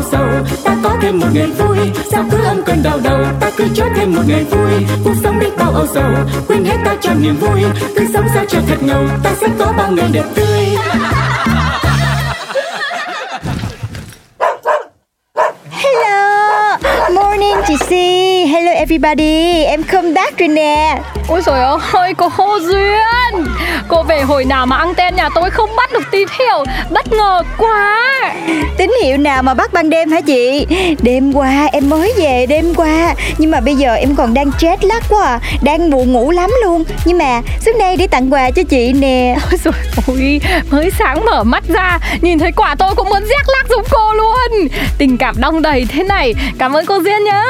âu sầu ta có thêm một ngày vui sao cứ âm cơn đau đầu? Ta cứ cho thêm một ngày vui cuộc sống biết bao âu sầu. Quên hết ta cho niềm vui cứ sống sao cho thật ngầu. Ta sẽ có bao ngày đẹp tươi. Hello, morning chị Si. Hello everybody, em come back rồi nè. Ôi trời ơi, cô Hồ Duyên. Cô về hồi nào mà anten nhà tôi không bắt được tín hiệu Bất ngờ quá. Tín hiệu nào mà bắt ban đêm hả chị? Đêm qua em mới về đêm qua. Nhưng mà bây giờ em còn đang jet lag quá à. Đang buồn ngủ lắm luôn. Nhưng mà xuống đây để tặng quà cho chị nè. Ôi trời ơi, mới sáng mở mắt ra. Nhìn thấy quả tôi cũng muốn rét lác giống cô luôn. Tình cảm đong đầy thế này. Cảm ơn cô Duyên nhá.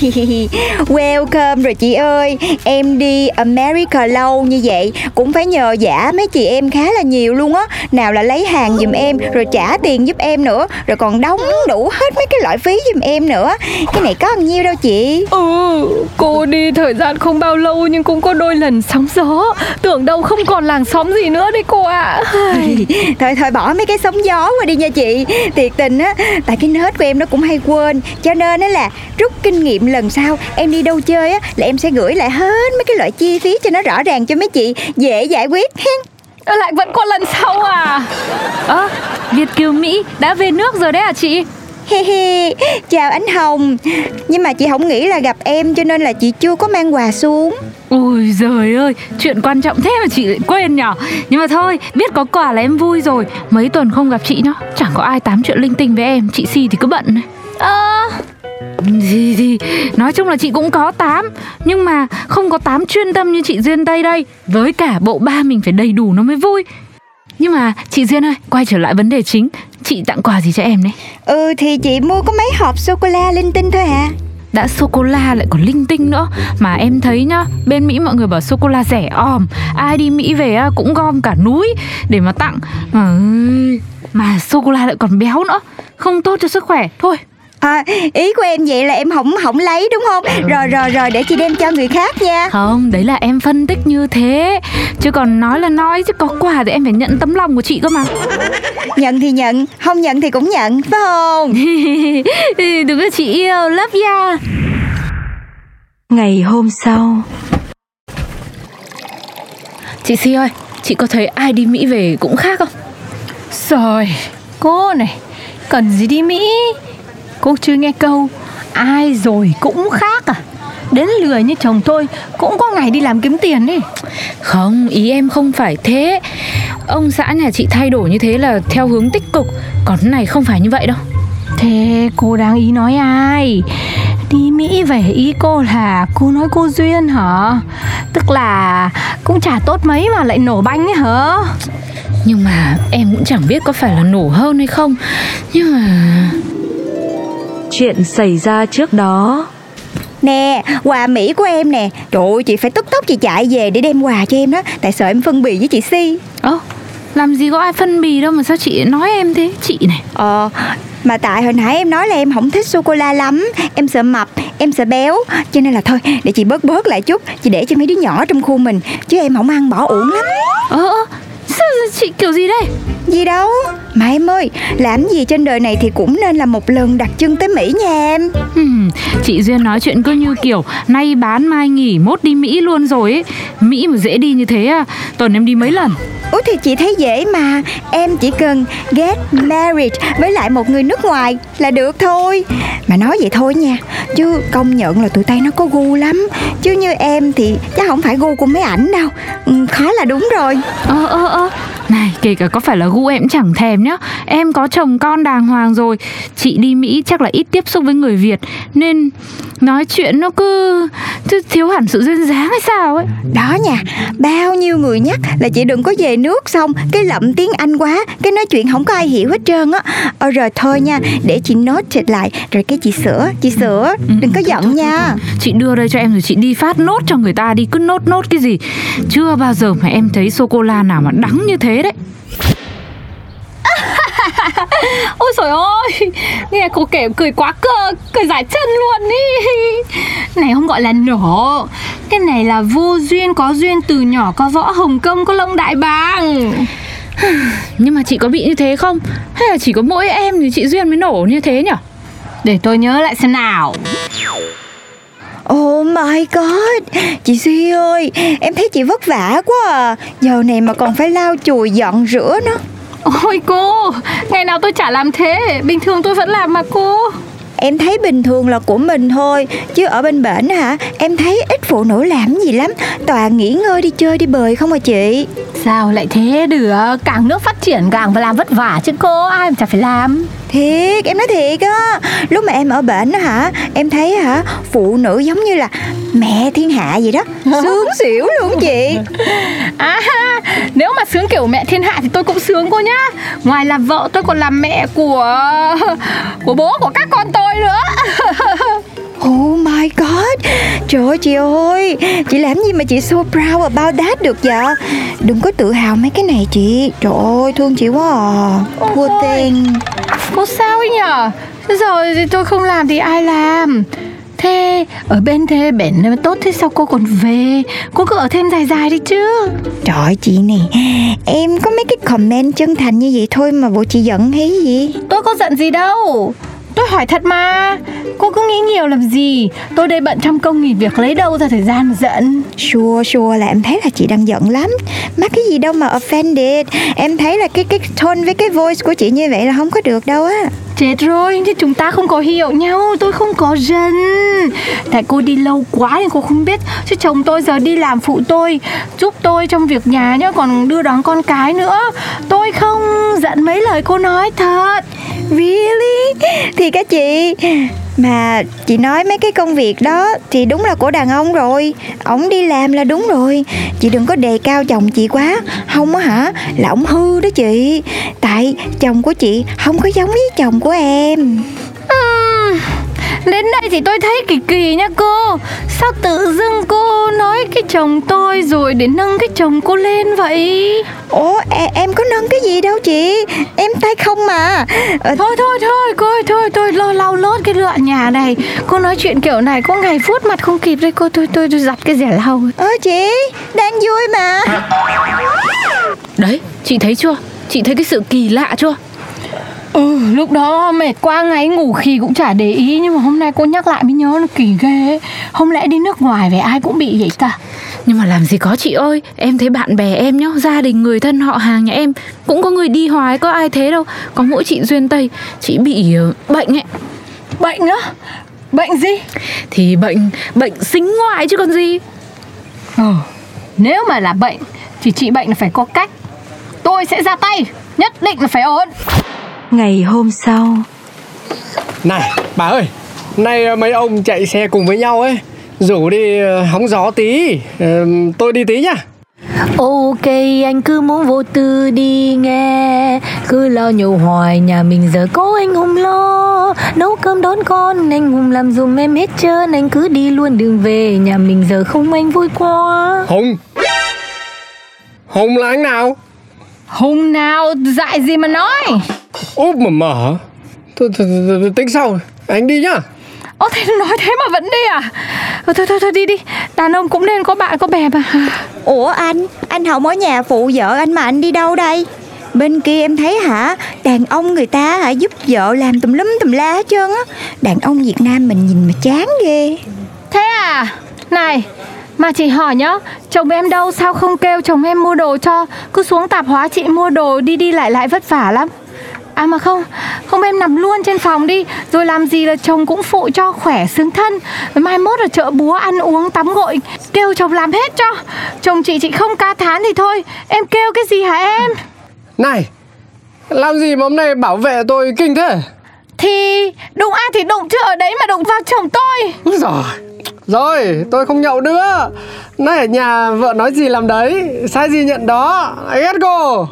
Welcome rồi chị ơi. Em đi America lâu như vậy. Cũng phải nhờ giả mấy chị em khá là nhiều luôn á. Nào là lấy hàng giùm em Rồi trả tiền giúp em nữa Rồi còn đóng đủ hết mấy cái loại phí giùm em nữa. Cái này có bao nhiêu đâu chị? Ừ, cô đi thời gian không bao lâu nhưng cũng có đôi lần sóng gió. Tưởng đâu không còn làng xóm gì nữa đấy cô ạ. Thôi thôi bỏ mấy cái sóng gió qua đi nha chị. Thiệt tình á Tại cái nết của em nó cũng hay quên. Cho nên á là rút kinh nghiệm lần sau Em đi đâu chơi á Là em sẽ gửi lại hết mấy cái loại chi phí cho nó rõ ràng cho mấy chị Dễ giải quyết hen. Lại vẫn có lần sau à? Ơ, Việt Kiều Mỹ đã về nước rồi đấy à chị? He he, chào anh Hồng. Nhưng mà chị không nghĩ là gặp em cho nên là chị chưa có mang quà xuống. Ôi giời ơi, chuyện quan trọng thế mà chị lại quên nhở? Nhưng mà thôi, biết có quà là em vui rồi. Mấy tuần không gặp chị nhá Chẳng có ai tám chuyện linh tinh với em Chị Si thì cứ bận. Này Ơ, Gì gì, nói chung là chị cũng có tám Nhưng mà không có tám chuyên tâm như chị Duyên Tây đây. Với cả bộ ba mình phải đầy đủ nó mới vui. Nhưng mà chị Duyên ơi, quay trở lại vấn đề chính. Chị tặng quà gì cho em đấy? Ừ thì chị mua có mấy hộp sô-cô-la linh tinh thôi à đã sô cô la lại còn linh tinh nữa. Mà em thấy nhá bên mỹ mọi người bảo sô cô la rẻ òm ai đi mỹ về cũng gom cả núi để mà tặng. Mà sô cô la lại còn béo nữa. Không tốt cho sức khỏe. Thôi À, ý của em vậy là em không không lấy đúng không? Rồi rồi rồi để chị đem cho người khác nha. không đấy là em phân tích như thế chứ còn nói là nói chứ có quà thì em phải nhận tấm lòng của chị cơ mà Nhận thì nhận, không nhận thì cũng nhận, phải không? đừng có chị yêu love ya Ngày hôm sau chị si ơi chị có thấy ai đi mỹ về cũng khác không rồi Cô này, cần gì đi Mỹ Cô chưa nghe câu Ai rồi cũng khác à? Đến lười như chồng tôi Cũng có ngày đi làm kiếm tiền đi. Không, ý em không phải thế. Ông xã nhà chị thay đổi như thế là theo hướng tích cực Còn này không phải như vậy đâu. Thế cô đang ý nói ai? Đi Mỹ về ý cô là Cô nói cô Duyên hả? Tức là cũng chả tốt mấy mà lại nổ banh ấy hả? Nhưng mà em cũng chẳng biết có phải là nổ hơn hay không. Nhưng mà... Chuyện xảy ra trước đó. Nè, quà Mỹ của em nè. Trời ơi, chị phải tức tốc chị chạy về để đem quà cho em đó, tại sợ em phân bì với chị Si. Ơ, làm gì có ai phân bì đâu mà sao chị nói em thế? Chị này. Ờ, mà tại hồi nãy em nói là em không thích sô cô la lắm, em sợ mập, em sợ béo, cho nên là thôi, để chị bớt bớt lại chút, chị để cho mấy đứa nhỏ trong khu mình, chứ em không ăn bỏ uổng lắm. Ơ, ơ, sao chị kiểu gì đây Gì đâu? Mà em ơi Làm gì trên đời này thì cũng nên là một lần đặt chân tới Mỹ nha em. Hmm, chị Duyên nói chuyện cứ như kiểu nay bán mai nghỉ mốt đi Mỹ luôn rồi ấy. Mỹ mà dễ đi như thế à, tuần em đi mấy lần. Ủa thì chị thấy dễ mà Em chỉ cần get married với lại một người nước ngoài là được thôi. Mà nói vậy thôi nha Chứ công nhận là tụi Tây nó có gu lắm. Chứ như em thì chắc không phải gu của mấy ảnh đâu. Ừ, Khó là đúng rồi. Ờ ơ ơ, Này kể cả có phải là gu em cũng chẳng thèm nhá. Em có chồng con đàng hoàng rồi. Chị đi Mỹ chắc là ít tiếp xúc với người Việt. Nên nói chuyện nó cứ cứ thiếu hẳn sự duyên dáng hay sao ấy. Đó nha, bao nhiêu người nhắc là chị đừng có về nước xong Cái lậm tiếng Anh quá, cái nói chuyện không có ai hiểu hết trơn á. Ờ rồi thôi nha, để chị note lại Rồi cái chị sửa, chị sửa, đừng có giận nha. Chị đưa đây cho em rồi chị đi phát nốt cho người ta đi Cứ nốt nốt cái gì. Chưa bao giờ mà em thấy sô-cô-la nào mà đắng như thế đấy. Ôi trời ơi Nghe cô kể cười quá cơ Cười giải chân luôn ý. Này không gọi là nổ. Cái này là vô duyên có duyên từ nhỏ Có võ Hồng Kông có lông đại bàng. Nhưng mà chị có bị như thế không? Hay là chỉ có mỗi em thì chị Duyên mới nổ như thế nhỉ? Để tôi nhớ lại xem nào Oh my god. Chị Duy ơi Em thấy chị vất vả quá à. Giờ này mà còn phải lau chùi dọn rửa nữa. Ôi cô Ngày nào tôi chả làm thế. Bình thường tôi vẫn làm mà cô. Em thấy bình thường là của mình thôi Chứ ở bên bển hả Em thấy ít phụ nữ làm gì lắm. Toàn nghỉ ngơi đi chơi đi bời không à chị Sao lại thế? Được Càng nước phát triển càng phải làm vất vả chứ cô Ai mà chả phải làm. Thiệt em nói thiệt á. Lúc mà em ở bển á hả Em thấy hả Phụ nữ giống như là Mẹ thiên hạ vậy đó. Sướng xỉu luôn chị. À Nếu mà sướng kiểu mẹ thiên hạ thì tôi cũng sướng cô nhá. Ngoài làm vợ tôi còn làm mẹ của Của bố của các con tôi nữa Oh my god. Trời ơi chị ơi. Chị làm gì mà chị so proud about that được vậy? Đừng có tự hào mấy cái này chị. Trời ơi thương chị quá à. Poor thing Cô sao ấy nhở? Rồi thì tôi không làm thì ai làm? Thế ở bên thế bển tốt thế sao cô còn về? Cô cứ ở thêm dài dài đi chứ. Trời ơi, chị này Em có mấy cái comment chân thành như vậy thôi Mà bộ chị giận hay gì? Tôi có giận gì đâu Tôi hỏi thật mà. Cô cứ nghĩ nhiều làm gì? Tôi đây bận trăm công nghỉ việc lấy đâu ra thời gian mà giận? Sure sure là em thấy là chị đang giận lắm. Mắc cái gì đâu mà offended. Em thấy là cái cái tone với cái voice của chị như vậy là không có được đâu á. Chết rồi, chứ chúng ta không có hiểu nhau Tôi không có giận. Tại cô đi lâu quá nên cô không biết. Chứ chồng tôi giờ đi làm phụ tôi Giúp tôi trong việc nhà nhá Còn đưa đón con cái nữa. Tôi không giận mấy lời cô nói thật. Really? Thì các chị mà chị nói mấy cái công việc đó Thì đúng là của đàn ông rồi. Ổng đi làm là đúng rồi. Chị đừng có đề cao chồng chị quá. Không á hả? Là ổng hư đó chị. Tại chồng của chị không có giống với chồng của em. À, Đến đây thì tôi thấy kỳ kỳ nha cô. Sao tự dưng cô nói cái chồng tôi Rồi để nâng cái chồng cô lên vậy? Ủa em có nâng cái gì đâu chị. Em tay không mà. Ờ, Thôi thôi thôi cô ơi, thôi thôi lo lau lốt cái lựa nhà này. Cô nói chuyện kiểu này có ngày phút mặt không kịp đây cô. Tôi tôi, tôi giặt cái rẻ lau. Ơ chị Đang vui mà. Đấy, chị thấy chưa? Chị thấy cái sự kỳ lạ chưa? Ừ lúc đó mệt quá ngáy ngủ khi cũng chả để ý Nhưng mà hôm nay cô nhắc lại mới nhớ nó kỳ ghê ấy. Không lẽ đi nước ngoài về ai cũng bị vậy ta. Nhưng mà làm gì có chị ơi Em thấy bạn bè em nhá Gia đình người thân họ hàng nhà em Cũng có người đi hoài có ai thế đâu. Có mỗi chị Duyên Tây Chị bị ờ, bệnh ấy. Bệnh á? Bệnh gì? Thì bệnh bệnh sinh ngoại chứ còn gì. Ừ Nếu mà là bệnh Thì trị bệnh là phải có cách. Tôi sẽ ra tay Nhất định là phải ổn Ngày hôm sau. Này bà ơi Nay mấy ông chạy xe cùng với nhau ấy Rủ đi ờ, hóng gió tí. Ờ, Tôi đi tí nhá. Ok anh cứ muốn vô tư đi nghe. Cứ lo nhậu hoài nhà mình giờ có anh Hùng lo. Nấu cơm đón con anh Hùng làm dùm em hết trơn. Anh cứ đi luôn đường về nhà mình giờ không anh vui quá. Hùng. Hùng là anh nào? Hùng nào? Dại gì mà nói Úp mà mở. Thôi, thôi, thôi, thôi, Tính sau. Anh đi nhá. Ô thế nói thế mà vẫn đi à? Ừ, Thôi thôi thôi đi đi. Đàn ông cũng nên có bạn có bè mà. Ủa anh Anh không ở nhà phụ vợ anh mà anh đi đâu đây? Bên kia em thấy hả? Đàn ông người ta hả giúp vợ làm tùm lum tùm la hết trơn á. Đàn ông Việt Nam mình nhìn mà chán ghê. Thế à? Này mà chị hỏi nhá Chồng em đâu sao không kêu chồng em mua đồ cho? Cứ xuống tạp hóa chị mua đồ Đi đi lại lại vất vả lắm À mà không Không em nằm luôn trên phòng đi. Rồi làm gì là chồng cũng phụ cho khỏe xương thân. Mai mốt ở chợ búa ăn uống tắm gội Kêu chồng làm hết cho. Chồng chị chị không ca thán thì thôi. Em kêu cái gì hả em? Này Làm gì mà hôm nay bảo vệ tôi kinh thế? Thì đụng ai thì đụng chứ ở đấy mà đụng vào chồng tôi. Rồi Rồi tôi không nhậu nữa. Nay ở nhà vợ nói gì làm đấy? Sai gì nhận đó? I ghét cô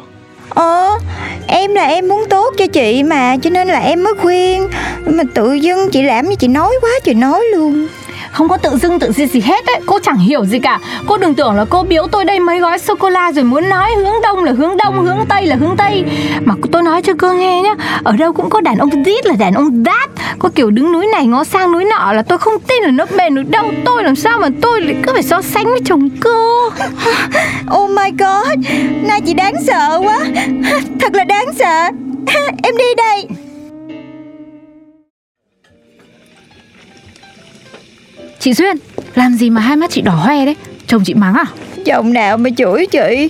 Ờ Em là em muốn tốt cho chị mà, Cho nên là em mới khuyên. Mà tự dưng chị làm như chị nói quá trời nói luôn. Không có tự dưng tự gì gì hết ấy. Cô chẳng hiểu gì cả. Cô đừng tưởng là cô biếu tôi đây mấy gói sô-cô-la Rồi muốn nói hướng đông là hướng đông Hướng tây là hướng tây. Mà tôi nói cho cô nghe nhá Ở đâu cũng có đàn ông this là đàn ông that. Có kiểu đứng núi này ngó sang núi nọ Là tôi không tin là nó bền được đâu Tôi làm sao mà tôi lại cứ phải so sánh với chồng cô? Oh my god Nay chị đáng sợ quá. Thật là đáng sợ. Em đi đây Chị Duyên Làm gì mà hai mắt chị đỏ hoe đấy? Chồng chị mắng à? Chồng nào mà chửi chị?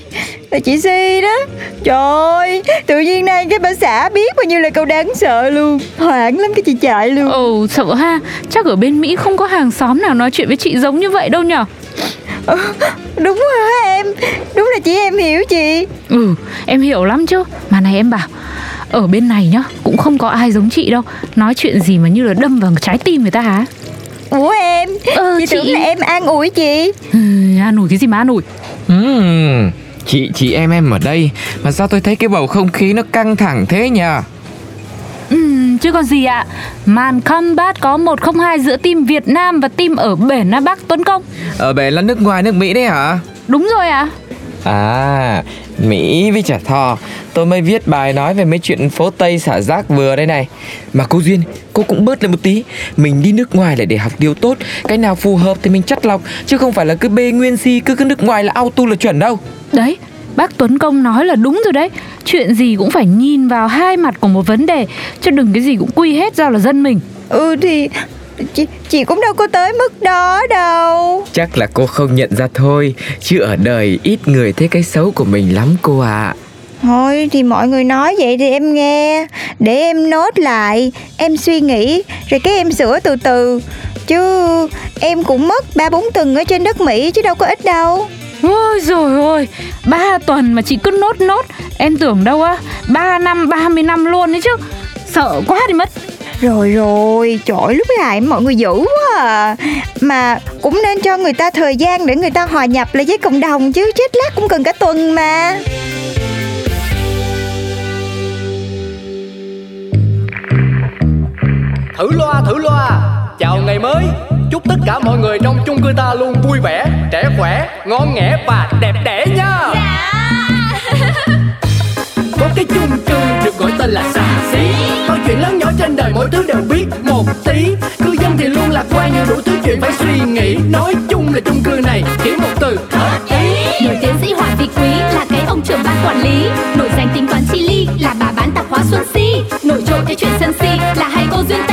Là chị Si đó. Trời ơi Tự nhiên nay cái bà xã biết bao nhiêu là câu đáng sợ luôn. Hoảng lắm cái chị chạy luôn. Ồ sợ ha. Chắc ở bên Mỹ không có hàng xóm nào nói chuyện với chị giống như vậy đâu nhở? Đúng rồi hả em? Đúng là chị em hiểu chị. Ừ em hiểu lắm chứ. Mà này em bảo Ở bên này nhá Cũng không có ai giống chị đâu. Nói chuyện gì mà như là đâm vào trái tim người ta hả Ủa em Ờ, Chị, chị- tưởng là em an ủi chị. Ừ, An ủi cái gì mà an ủi? Ừm, chị chị em em ở đây mà sao tôi thấy cái bầu không khí nó căng thẳng thế nhỉ? Ừm, chứ còn gì ạ? Màn combat có 102 giữa team Việt Nam và team ở bể Nam Bắc Tuấn Công. Ở bể là nước ngoài nước Mỹ đấy hả? Đúng rồi ạ. À, Mỹ với Trà Thò. Tôi mới viết bài nói về mấy chuyện phố Tây xả rác vừa đây này. Mà cô Duyên, cô cũng bớt lên một tí. Mình đi nước ngoài lại để học điều tốt. Cái nào phù hợp thì mình chắt lọc Chứ không phải là cứ bê nguyên si, cứ cứ nước ngoài là auto là chuẩn đâu. Đấy Bác Tuấn Công nói là đúng rồi đấy. Chuyện gì cũng phải nhìn vào hai mặt của một vấn đề Chứ đừng cái gì cũng quy hết ra là dân mình. Ừ thì chị, chị cũng đâu có tới mức đó đâu. Chắc là cô không nhận ra thôi Chứ ở đời ít người thấy cái xấu của mình lắm cô ạ. Thôi thì mọi người nói vậy thì em nghe. Để em nốt lại Em suy nghĩ Rồi cái em sửa từ từ. Chứ em cũng mất ba bốn tuần ở trên đất Mỹ Chứ đâu có ít đâu. Ôi rồi ôi Ba tuần mà chị cứ nốt nốt. Em tưởng đâu á Ba năm, ba mươi năm luôn đấy chứ. Sợ quá đi mất Rồi rồi. Trời lúc này mọi người dữ quá à. Mà cũng nên cho người ta thời gian Để người ta hòa nhập lại với cộng đồng chứ. Chết lát cũng cần cả tuần mà. Thử loa thử loa. Chào ngày mới. Chúc tất cả mọi người trong chung cư ta luôn vui vẻ Trẻ khỏe, ngon nghẻ và đẹp đẽ nha có cái chung cư, được gọi tên là xà xí. Mọi chuyện lớn nhỏ trên đời mỗi thứ đều biết một tí. Cư dân thì luôn lạc quan nhưng đủ thứ chuyện phải suy nghĩ. Nói chung là chung cư này chỉ một từ hợp ý. Nổi tiến sĩ Hoàng Vị Quý là cái ông trưởng ban quản lý. Nổi danh tính toán chi ly là bà bán tạp hóa Xuân Si. Nổi trội cái chuyện sân si là hai cô duyên Tây